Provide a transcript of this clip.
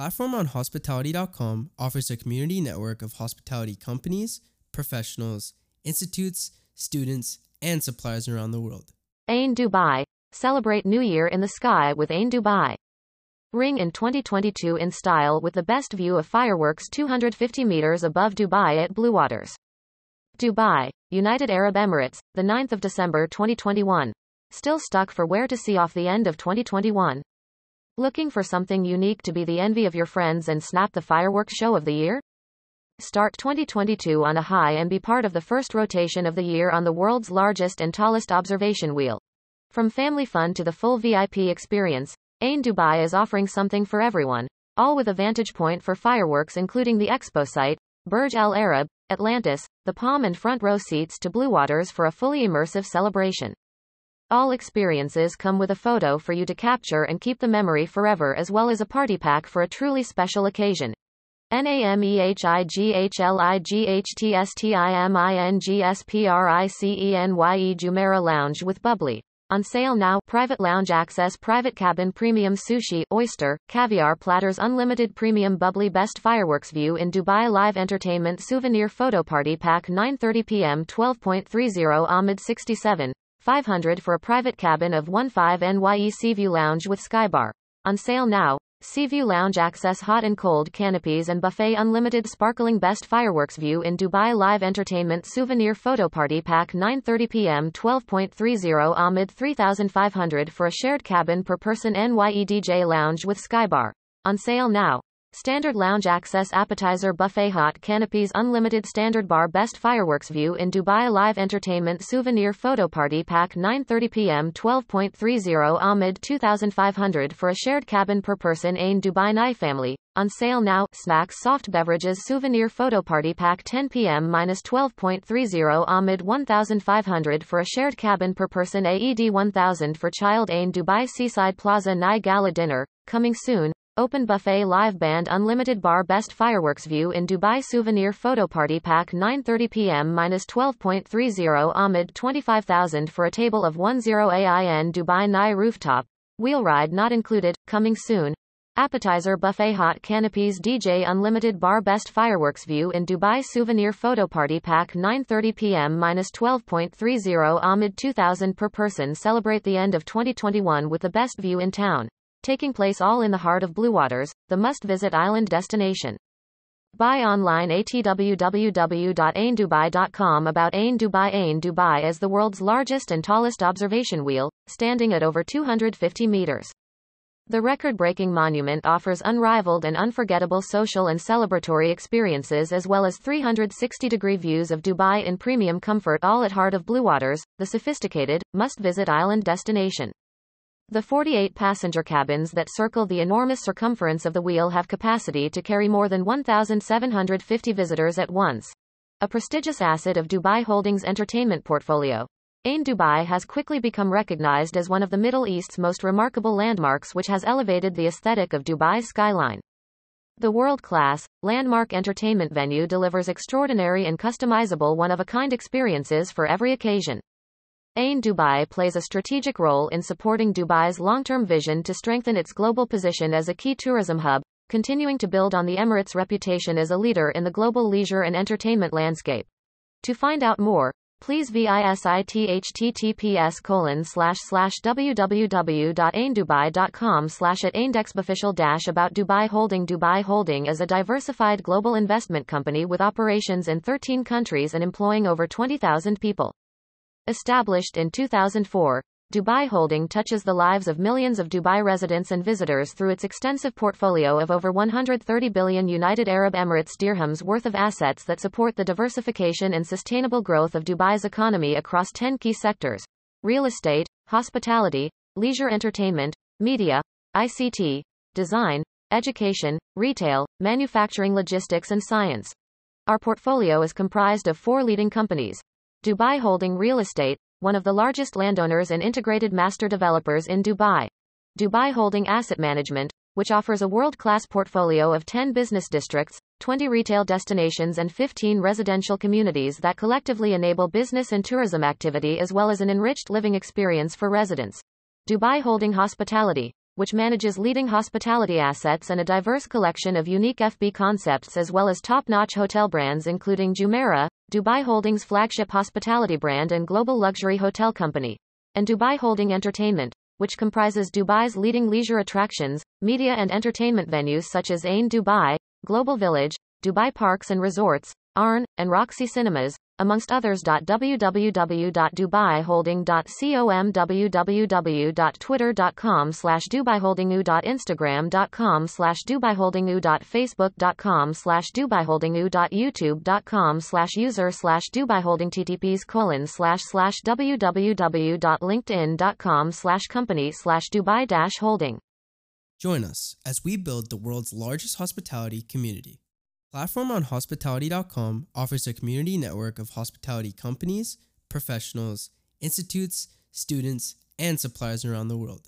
Platform on Hospitality.com offers a community network of hospitality companies, professionals, institutes, students, and suppliers around the world. Ain Dubai. Celebrate New Year in the sky with Ain Dubai. Ring in 2022 in style with the best view of fireworks 250 meters above Dubai at Blue Waters. Dubai, United Arab Emirates, the 9th of December 2021. Still stuck for where to see off the end of 2021? Looking for something unique to be the envy of your friends and snap the fireworks show of the year? Start 2022 on a high and be part of the first rotation of the year on the world's largest and tallest observation wheel. From family fun to the full VIP experience, Ain Dubai is offering something for everyone, all with a vantage point for fireworks including the expo site, Burj Al Arab, Atlantis, the palm and front row seats to Blue Waters for a fully immersive celebration. All experiences come with a photo for you to capture and keep the memory forever as well as a party pack for a truly special occasion. NAMEHIGHLIGHTSTIMINGSPRICENYE Jumeirah Lounge with Bubbly. On sale now. Private lounge access, private cabin, premium sushi, oyster, caviar platters, unlimited premium bubbly, best fireworks view in Dubai, live entertainment, souvenir photo party pack, 9:30 p.m. 12.30 Ahmed 67, 500 for a private cabin of 15 NYE Seaview Lounge with Skybar. On sale now. Seaview Lounge access hot and cold canopies and buffet unlimited sparkling best fireworks view in Dubai live entertainment souvenir photo party pack 9:30 p.m. 12.30 Ahmed 3500 for a shared cabin per person NYE DJ Lounge with Skybar. On sale now. Standard lounge access appetizer buffet hot canopies unlimited standard bar best fireworks view in Dubai live entertainment souvenir photo party pack 9:30 p.m. 12.30 Ahmed 2500 for a shared cabin per person Ain Dubai Night family on sale now snacks soft beverages souvenir photo party pack 10 p.m. minus 12.30 Ahmed 1500 for a shared cabin per person AED 1000 for child Ain Dubai Seaside Plaza Night Gala dinner coming soon Open Buffet Live Band Unlimited Bar Best Fireworks View in Dubai Souvenir Photo Party Pack 9.30 p.m. minus 12.30 Ahmed 25,000 for a table of 10 AIN Dubai Nai Rooftop. Wheel ride not included, coming soon. Appetizer Buffet Hot Canopies DJ Unlimited Bar Best Fireworks View in Dubai Souvenir Photo Party Pack 9.30 p.m. minus 12.30 Ahmed 2000 per person Celebrate the end of 2021 with the best view in town taking place all in the heart of Blue Waters, the must-visit island destination. Buy online at www.aindubai.com about Ain Dubai Ain Dubai is the world's largest and tallest observation wheel, standing at over 250 meters. The record-breaking monument offers unrivaled and unforgettable social and celebratory experiences as well as 360-degree views of Dubai in premium comfort all at heart of Blue Waters, the sophisticated, must-visit island destination. The 48 passenger cabins that circle the enormous circumference of the wheel have capacity to carry more than 1,750 visitors at once. A prestigious asset of Dubai Holdings' entertainment portfolio. Ain Dubai has quickly become recognized as one of the Middle East's most remarkable landmarks which has elevated the aesthetic of Dubai's skyline. The world-class, landmark entertainment venue delivers extraordinary and customizable one-of-a-kind experiences for every occasion. Ain Dubai plays a strategic role in supporting Dubai's long-term vision to strengthen its global position as a key tourism hub, continuing to build on the Emirates' reputation as a leader in the global leisure and entertainment landscape. To find out more, please visit https colon slash slash www.aindubai.com slash at indexofficial dash about Dubai Holding Dubai Holding is a diversified global investment company with operations in 13 countries and employing over 20,000 people. Established in 2004, Dubai Holding touches the lives of millions of Dubai residents and visitors through its extensive portfolio of over 130 billion United Arab Emirates dirhams worth of assets that support the diversification and sustainable growth of Dubai's economy across 10 key sectors. Real estate, hospitality, leisure entertainment, media, ICT, design, education, retail, manufacturing, logistics, and science. Our portfolio is comprised of four leading companies Dubai Holding Real Estate, one of the largest landowners and integrated master developers in Dubai. Dubai Holding Asset Management, which offers a world-class portfolio of 10 business districts, 20 retail destinations and 15 residential communities that collectively enable business and tourism activity as well as an enriched living experience for residents. Dubai Holding Hospitality, which manages leading hospitality assets and a diverse collection of unique FB concepts as well as top-notch hotel brands including Jumeirah, Dubai Holdings flagship hospitality brand and global luxury hotel company, and Dubai Holding Entertainment, which comprises Dubai's leading leisure attractions, media and entertainment venues such as Ain Dubai, Global Village, Dubai Parks and Resorts, ARN, and Roxy Cinemas, amongst others. www.dubaiholding.com www.twitter.com slash dubaiholdingu.instagram.com slash dubaiholdingu.facebook.com slash dubaiholdingu.youtube.com slash user slash dubaiholding ttps colon slash slash www.linkedin.com slash company slash dubai dash holding. Join us as we build the world's largest hospitality community. Platform on hospitality.com offers a community network of hospitality companies, professionals, institutes, students, and suppliers around the world.